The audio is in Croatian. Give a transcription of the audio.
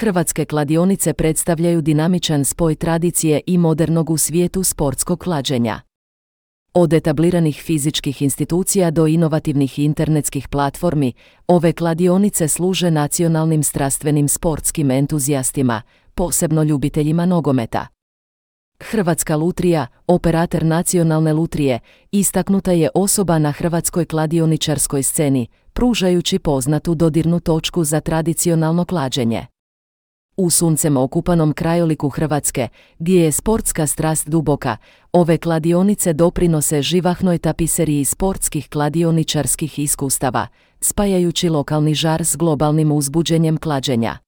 Hrvatske kladionice predstavljaju dinamičan spoj tradicije i modernog u svijetu sportskog klađenja. Od etabliranih fizičkih institucija do inovativnih internetskih platformi, ove kladionice služe nacionalnim strastvenim sportskim entuzijastima, posebno ljubiteljima nogometa. Hrvatska lutrija, operator nacionalne lutrije, istaknuta je osoba na hrvatskoj kladioničarskoj sceni, pružajući poznatu dodirnu točku za tradicionalno klađenje. U suncem okupanom krajoliku Hrvatske, gdje je sportska strast duboka, ove kladionice doprinose živahnoj tapiseriji sportskih kladioničarskih iskustava, spajajući lokalni žar s globalnim uzbuđenjem klađenja.